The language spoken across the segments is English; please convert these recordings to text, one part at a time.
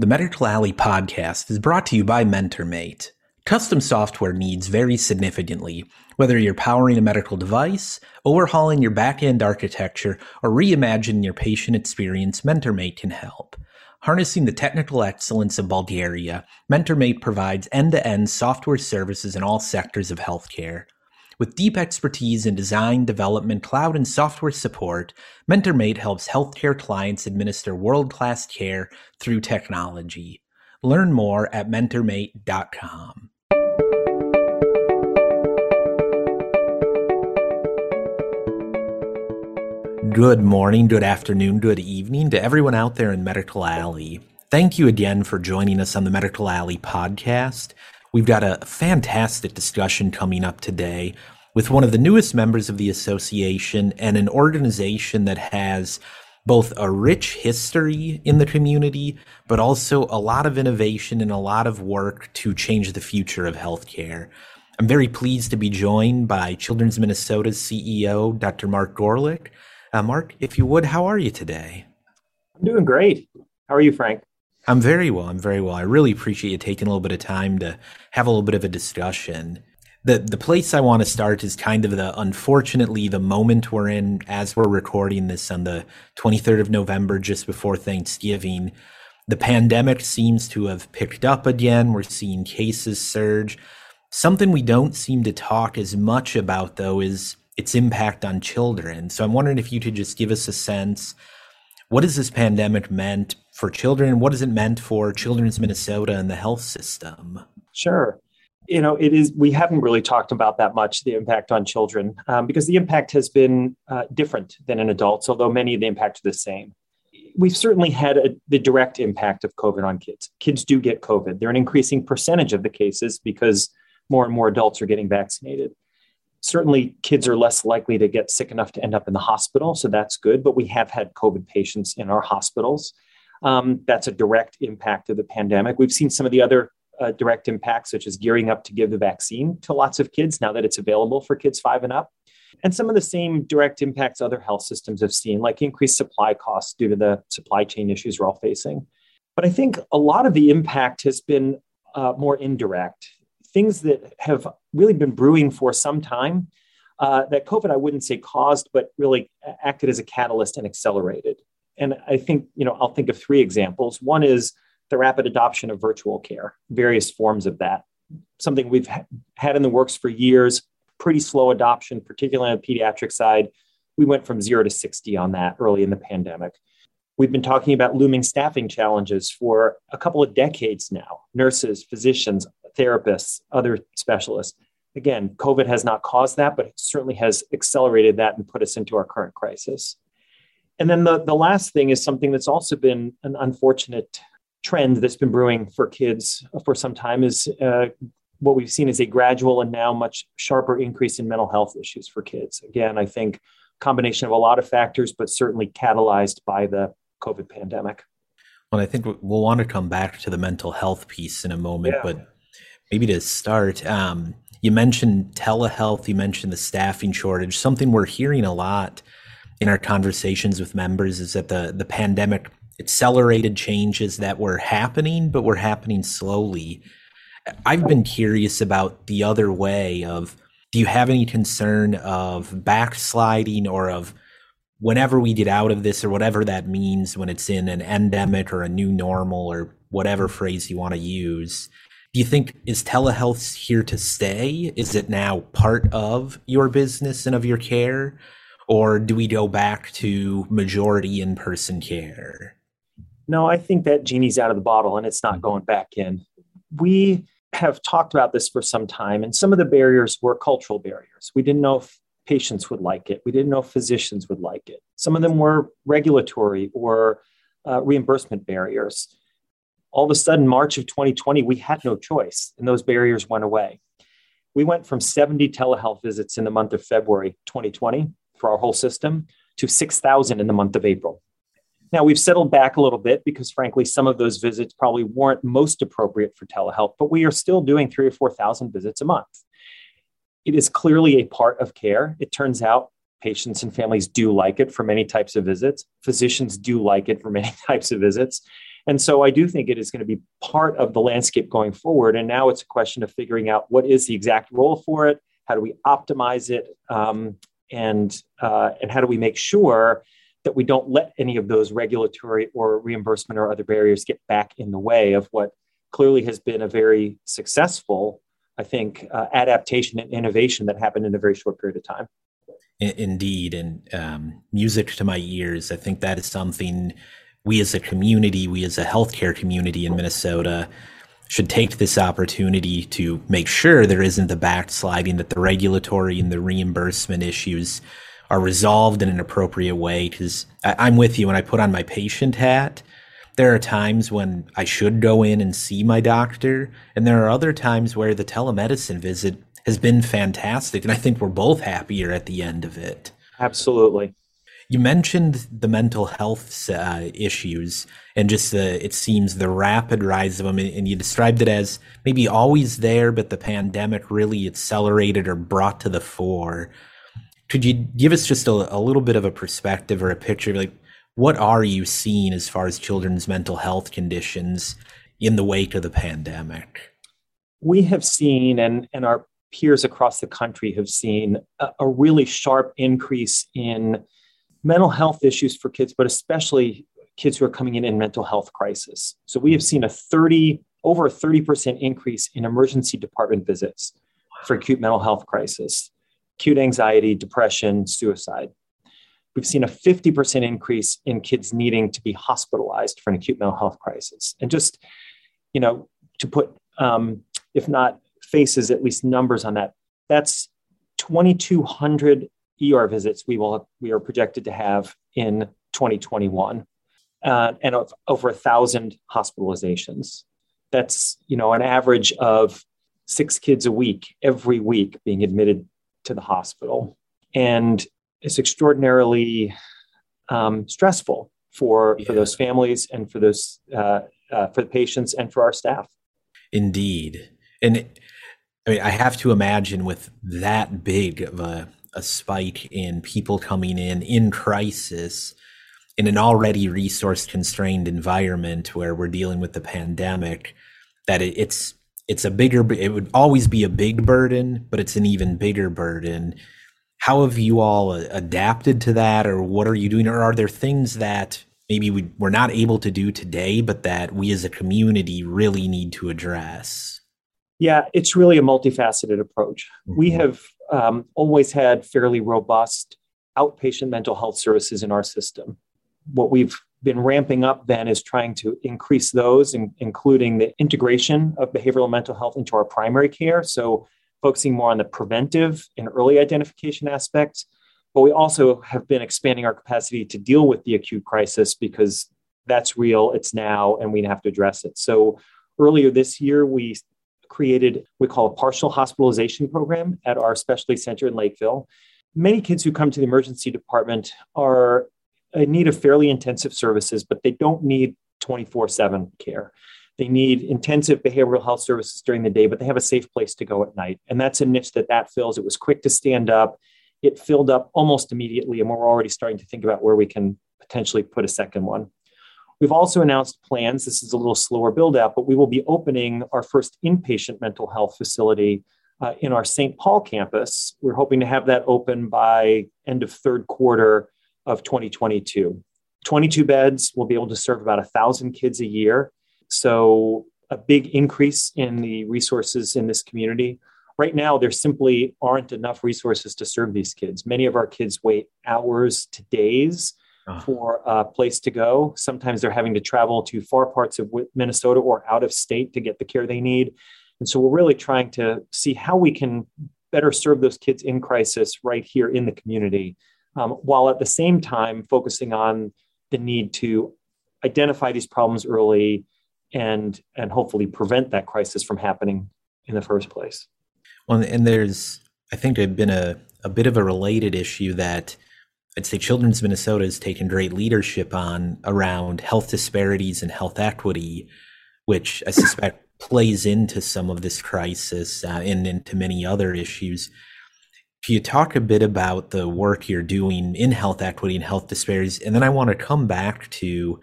The Medical Alley podcast is brought to you by MentorMate. Custom software needs vary significantly, whether you're powering a medical device, overhauling your back-end architecture, or reimagining your patient experience, MentorMate can help. Harnessing the technical excellence of Bulgaria, MentorMate provides end-to-end software services in all sectors of healthcare. With deep expertise in design, development, cloud, and software support, MentorMate helps healthcare clients administer world class care through technology. Learn more at mentormate.com. Good morning, good afternoon, good evening to everyone out there in Medical Alley. Thank you again for joining us on the Medical Alley podcast. We've got a fantastic discussion coming up today with one of the newest members of the association and an organization that has both a rich history in the community, but also a lot of innovation and a lot of work to change the future of healthcare. I'm very pleased to be joined by Children's Minnesota's CEO, Dr. Marc Gorelick. Uh, Marc, if you would, how are you today? I'm doing great. How are you, Frank? I'm very well. I'm very well. I really appreciate you taking a little bit of time to have a little bit of a discussion. The the place I want to start is kind of the unfortunately the moment we're in as we're recording this on the 23rd of November just before Thanksgiving. The pandemic seems to have picked up again. We're seeing cases surge. Something we don't seem to talk as much about though is its impact on children. So I'm wondering if you could just give us a sense what has this pandemic meant for children? What has it meant for Children's Minnesota and the health system? Sure. You know, it is, we haven't really talked about that much the impact on children um, because the impact has been uh, different than in adults, although many of the impacts are the same. We've certainly had a, the direct impact of COVID on kids. Kids do get COVID. They're an increasing percentage of the cases because more and more adults are getting vaccinated certainly kids are less likely to get sick enough to end up in the hospital so that's good but we have had covid patients in our hospitals um, that's a direct impact of the pandemic. We've seen some of the other uh, direct impacts such as gearing up to give the vaccine to lots of kids now that it's available for kids five and up. And some of the same direct impacts other health systems have seen like increased supply costs due to the supply chain issues we're all facing. But i think a lot of the impact has been uh, more indirect. Things that have really been brewing for some time uh, that COVID, I wouldn't say caused, but really acted as a catalyst and accelerated. And I think, you know, I'll think of three examples. One is the rapid adoption of virtual care, various forms of that, something we've ha- had in the works for years, pretty slow adoption, particularly on the pediatric side. We went from zero to 60 on that early in the pandemic. We've been talking about looming staffing challenges for a couple of decades now. Nurses, physicians, therapists, other specialists. Again, COVID has not caused that, but it certainly has accelerated that and put us into our current crisis. And then the, the last thing is something that's also been an unfortunate trend that's been brewing for kids for some time is uh, what we've seen is a gradual and now much sharper increase in mental health issues for kids. Again, I think combination of a lot of factors, but certainly catalyzed by the COVID pandemic. Well, I think we'll want to come back to the mental health piece in a moment, yeah. but maybe to start, um, you mentioned telehealth, you mentioned the staffing shortage. Something we're hearing a lot in our conversations with members is that the the pandemic accelerated changes that were happening, but were happening slowly. I've been curious about the other way of do you have any concern of backsliding or of whenever we get out of this or whatever that means when it's in an endemic or a new normal or whatever phrase you want to use do you think is telehealth here to stay? Is it now part of your business and of your care? Or do we go back to majority in person care? No, I think that genie's out of the bottle and it's not going back in. We have talked about this for some time, and some of the barriers were cultural barriers. We didn't know if patients would like it, we didn't know if physicians would like it. Some of them were regulatory or uh, reimbursement barriers all of a sudden, March of 2020, we had no choice, and those barriers went away. We went from 70 telehealth visits in the month of February 2020 for our whole system to 6,000 in the month of April. Now, we've settled back a little bit because, frankly, some of those visits probably weren't most appropriate for telehealth, but we are still doing three or 4,000 visits a month. It is clearly a part of care. It turns out patients and families do like it for many types of visits. Physicians do like it for many types of visits. And so I do think it is going to be part of the landscape going forward. And now it's a question of figuring out what is the exact role for it, how do we optimize it, um, and uh, and how do we make sure that we don't let any of those regulatory or reimbursement or other barriers get back in the way of what clearly has been a very successful, I think, uh, adaptation and innovation that happened in a very short period of time. Indeed, and um, music to my ears. I think that is something we as a community, we as a healthcare community in Minnesota, should take this opportunity to make sure there isn't the backsliding, that the regulatory and the reimbursement issues are resolved in an appropriate way. Because I'm with you when I put on my patient hat. There are times when I should go in and see my doctor, and there are other times where the telemedicine visit has been fantastic. And I think we're both happier at the end of it. Absolutely. You mentioned the mental health uh, issues and just the, it seems the rapid rise of them. And you described it as maybe always there, but the pandemic really accelerated or brought to the fore. Could you give us just a, a little bit of a perspective or a picture? Like, what are you seeing as far as children's mental health conditions in the wake of the pandemic? We have seen, and, and our peers across the country have seen a, a really sharp increase in mental health issues for kids, but especially kids who are coming in in mental health crisis. So we have seen a 30 over a 30% increase in emergency department visits for acute mental health crisis, acute anxiety, depression, suicide. We've seen a 50% increase in kids needing to be hospitalized for an acute mental health crisis. And just, you know, to put, um, if not faces, at least numbers on that. That's 2,200 ER visits we will we are projected to have in 2021, uh, and of, over a thousand hospitalizations. That's you know an average of six kids a week every week being admitted to the hospital, and it's extraordinarily um, stressful for yeah. for those families and for those uh, uh, for the patients and for our staff. Indeed, and I mean, I have to imagine with that big of a, a spike in people coming in in crisis in an already resource constrained environment where we're dealing with the pandemic, that it, it's it's a bigger it would always be a big burden, but it's an even bigger burden. How have you all adapted to that, or what are you doing, or are there things that maybe we, we're not able to do today, but that we as a community really need to address? Yeah, it's really a multifaceted approach. Mm-hmm. We have um, always had fairly robust outpatient mental health services in our system. What we've been ramping up then is trying to increase those, in, including the integration of behavioral mental health into our primary care. So, focusing more on the preventive and early identification aspects. But we also have been expanding our capacity to deal with the acute crisis because that's real, it's now, and we have to address it. So, earlier this year, we created we call a partial hospitalization program at our specialty center in Lakeville. Many kids who come to the emergency department are in need of fairly intensive services, but they don't need 24 7 care. They need intensive behavioral health services during the day, but they have a safe place to go at night. And that's a niche that that fills. It was quick to stand up. It filled up almost immediately. And we're already starting to think about where we can potentially put a second one. We've also announced plans. This is a little slower build out, but we will be opening our first inpatient mental health facility uh, in our St. Paul campus. We're hoping to have that open by end of third quarter of 2022. 22 beds will be able to serve about a thousand kids a year. So a big increase in the resources in this community. Right now, there simply aren't enough resources to serve these kids. Many of our kids wait hours to days uh-huh. for a place to go. Sometimes they're having to travel to far parts of Minnesota or out of state to get the care they need. And so we're really trying to see how we can better serve those kids in crisis right here in the community, um, while at the same time focusing on the need to identify these problems early and and hopefully prevent that crisis from happening in the first place. Well, and there's I think there's been a, a bit of a related issue that I'd say Children's Minnesota has taken great leadership on around health disparities and health equity, which I suspect plays into some of this crisis uh, and into many other issues. Can you talk a bit about the work you're doing in health equity and health disparities? And then I want to come back to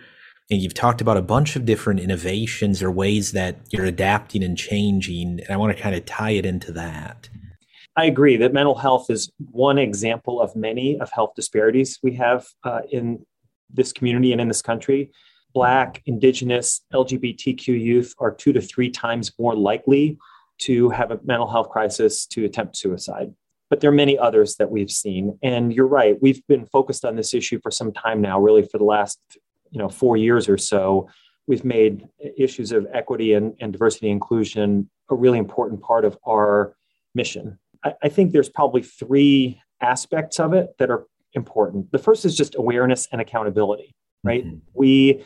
And you've talked about a bunch of different innovations or ways that you're adapting and changing. And I want to kind of tie it into that. I agree that mental health is one example of many of health disparities we have uh, in this community and in this country. Black, Indigenous, LGBTQ youth are two to three times more likely to have a mental health crisis to attempt suicide. But there are many others that we've seen. And you're right, we've been focused on this issue for some time now, really for the last you know, four years or so. We've made issues of equity and, and diversity inclusion a really important part of our mission. I, I think there's probably three aspects of it that are important. The first is just awareness and accountability, right? Mm-hmm. We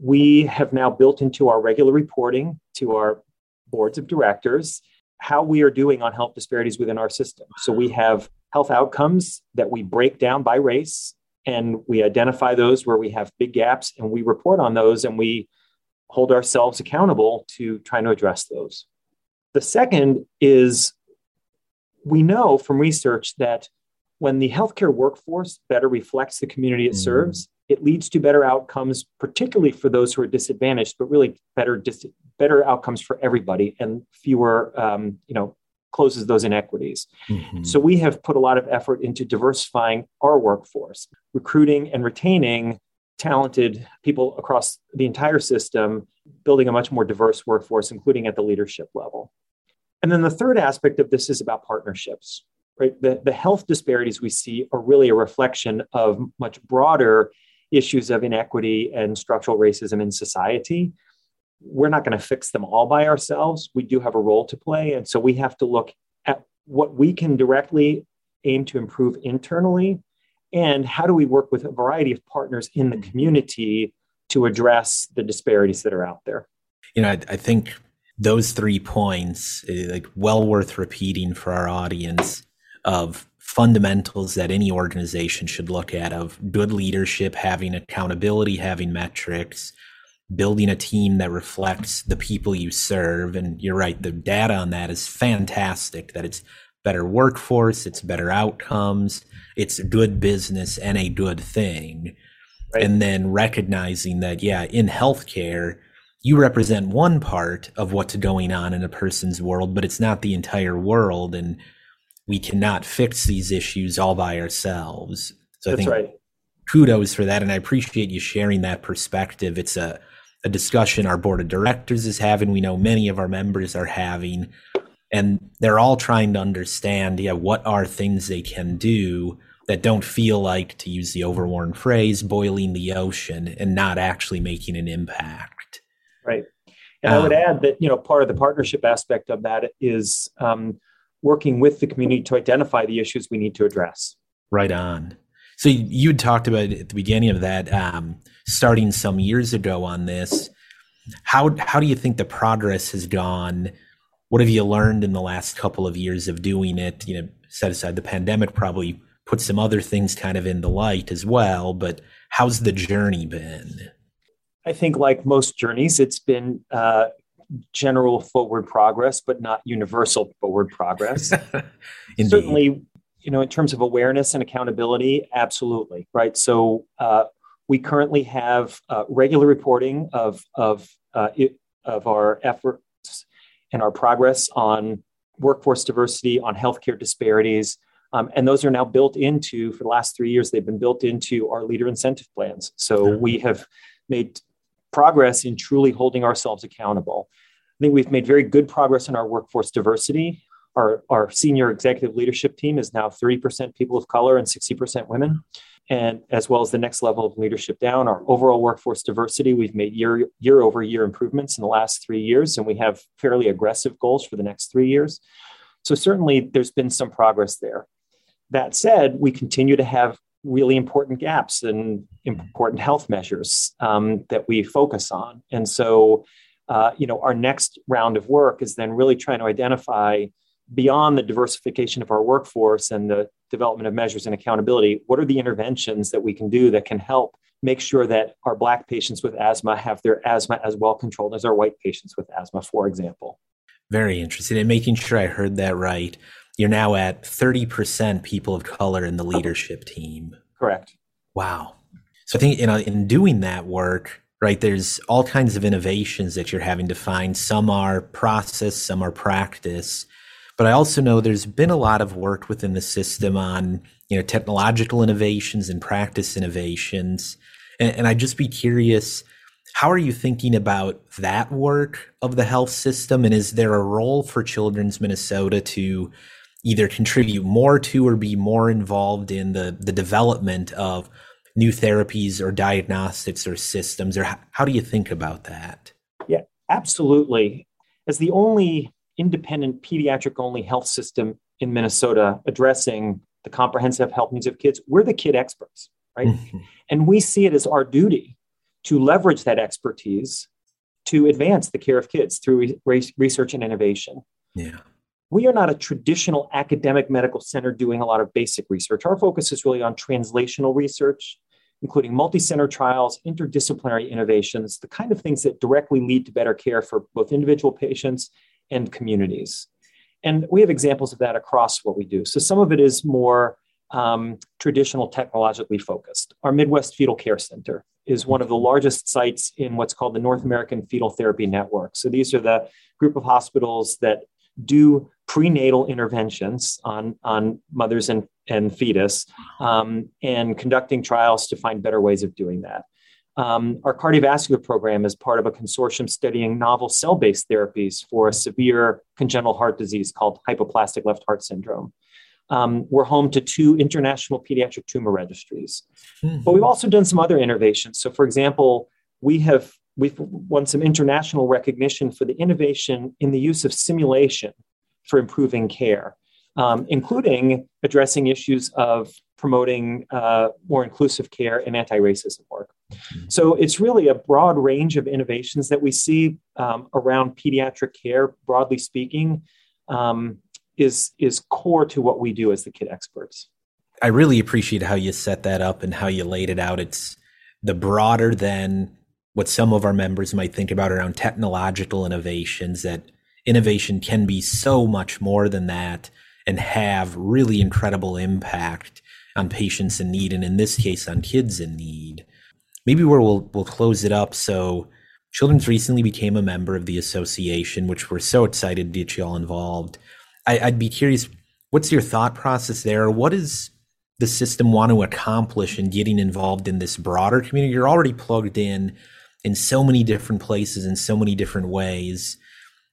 we have now built into our regular reporting to our boards of directors how we are doing on health disparities within our system. So we have health outcomes that we break down by race and we identify those where we have big gaps and we report on those and we hold ourselves accountable to trying to address those. The second is we know from research that when the healthcare workforce better reflects the community it mm-hmm. serves, it leads to better outcomes, particularly for those who are disadvantaged, but really better dis- better outcomes for everybody and fewer, um, you know, closes those inequities. Mm-hmm. So we have put a lot of effort into diversifying our workforce, recruiting and retaining talented people across the entire system, building a much more diverse workforce, including at the leadership level. And then the third aspect of this is about partnerships. Right? The, the health disparities we see are really a reflection of much broader issues of inequity and structural racism in society. We're not going to fix them all by ourselves. We do have a role to play. And so we have to look at what we can directly aim to improve internally and how do we work with a variety of partners in the community to address the disparities that are out there. You know, I, I think those three points, eh, like well worth repeating for our audience of fundamentals that any organization should look at of good leadership, having accountability, having metrics, building a team that reflects the people you serve. And you're right, the data on that is fantastic that it's better workforce, it's better outcomes, it's good business and a good thing. Right. And then recognizing that, yeah, in healthcare, you represent one part of what's going on in a person's world, but it's not the entire world. And we cannot fix these issues all by ourselves. So That's I think right. kudos for that. And I appreciate you sharing that perspective. It's a, a discussion our board of directors is having. We know many of our members are having, and they're all trying to understand, yeah, what are things they can do that don't feel like, to use the overworn phrase, boiling the ocean and not actually making an impact. Right. And um, I would um, add that, you know, part of the partnership aspect of that is um, working with the community to identify the issues we need to address. Right on. So you had talked about at the beginning of that, um, starting some years ago on this. How how do you think the progress has gone? What have you learned in the last couple of years of doing it? You know, set aside the pandemic, probably put some other things kind of in the light as well. But how's the journey been? I think, like most journeys, it's been uh, general forward progress, but not universal forward progress. Certainly, you know, in terms of awareness and accountability, absolutely, right? So uh, we currently have uh, regular reporting of of uh, it, of our efforts and our progress on workforce diversity, on healthcare disparities. Um, and those are now built into, for the last three years, they've been built into our leader incentive plans. So we have made progress in truly holding ourselves accountable. I think we've made very good progress in our workforce diversity. Our, our senior executive leadership team is now 30% people of color and 60% women. And as well as the next level of leadership down, our overall workforce diversity, we've made year, year over year improvements in the last three years, and we have fairly aggressive goals for the next three years. So, certainly, there's been some progress there. That said, we continue to have really important gaps and important health measures um, that we focus on. And so, uh, you know, our next round of work is then really trying to identify beyond the diversification of our workforce and the development of measures and accountability, what are the interventions that we can do that can help make sure that our Black patients with asthma have their asthma as well controlled as our white patients with asthma, for example. Very interesting. And making sure I heard that right you're now at 30% people of color in the leadership team. Correct. Wow. So I think you know in doing that work, right? There's all kinds of innovations that you're having to find. Some are process, some are practice. But I also know there's been a lot of work within the system on, you know, technological innovations and practice innovations. And, and I'd just be curious, how are you thinking about that work of the health system? And is there a role for Children's Minnesota to either contribute more to or be more involved in the, the development of new therapies or diagnostics or systems? Or how, how do you think about that? Yeah, absolutely. As the only independent pediatric only health system in Minnesota addressing the comprehensive health needs of kids, we're the kid experts, right? Mm-hmm. And we see it as our duty to leverage that expertise to advance the care of kids through re- research and innovation. Yeah. We are not a traditional academic medical center doing a lot of basic research. Our focus is really on translational research, including multi center trials, interdisciplinary innovations, the kind of things that directly lead to better care for both individual patients and communities. And we have examples of that across what we do. So some of it is more um, traditional technologically focused. Our Midwest Fetal Care Center is one of the largest sites in what's called the North American Fetal Therapy Network. So these are the group of hospitals that do prenatal interventions on, on mothers and, and fetus um, and conducting trials to find better ways of doing that. Um, our cardiovascular program is part of a consortium studying novel cell based therapies for a severe congenital heart disease called hypoplastic left heart syndrome. Um, we're home to two international pediatric tumor registries. Mm-hmm. But we've also done some other innovations. So, for example, we have we've won some international recognition for the innovation in the use of simulation for improving care, um, including addressing issues of promoting uh, more inclusive care and anti-racism work. Mm-hmm. So it's really a broad range of innovations that we see um, around pediatric care, broadly speaking. Um, is is core to what we do as the kid experts. I really appreciate how you set that up and how you laid it out. It's the broader than what some of our members might think about around technological innovations that innovation can be so much more than that and have really incredible impact on patients in need and in this case on kids in need. Maybe where we'll we'll close it up so Children's recently became a member of the association, which we're so excited to get you all involved. I, I'd be curious, what's your thought process there? What does the system want to accomplish in getting involved in this broader community? You're already plugged in in so many different places in so many different ways.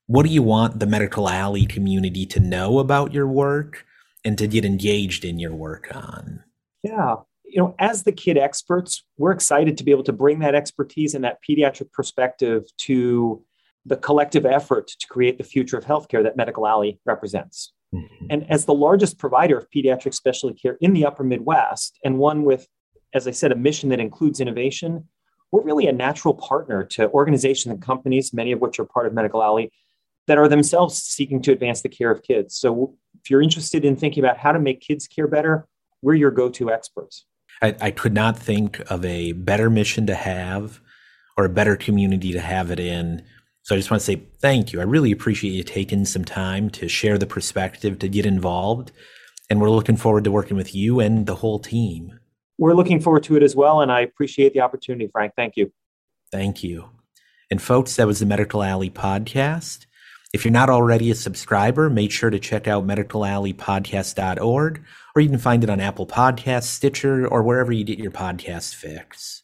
What do you want the medical alley community to know about your work and to get engaged in your work on? Yeah. You know, as the kid experts, we're excited to be able to bring that expertise and that pediatric perspective to the collective effort to create the future of healthcare that Medical Alley represents. Mm-hmm. And as the largest provider of pediatric specialty care in the upper Midwest, and one with, as I said, a mission that includes innovation, we're really a natural partner to organizations and companies, many of which are part of Medical Alley, that are themselves seeking to advance the care of kids. So if you're interested in thinking about how to make kids care better, we're your go to experts. I, I could not think of a better mission to have or a better community to have it in so I just want to say thank you. I really appreciate you taking some time to share the perspective, to get involved. And we're looking forward to working with you and the whole team. We're looking forward to it as well. And I appreciate the opportunity, Frank. Thank you. Thank you. And folks, that was the Medical Alley podcast. If you're not already a subscriber, make sure to check out medicalalleypodcast.org, or you can find it on Apple Podcasts, Stitcher, or wherever you get your podcast fix.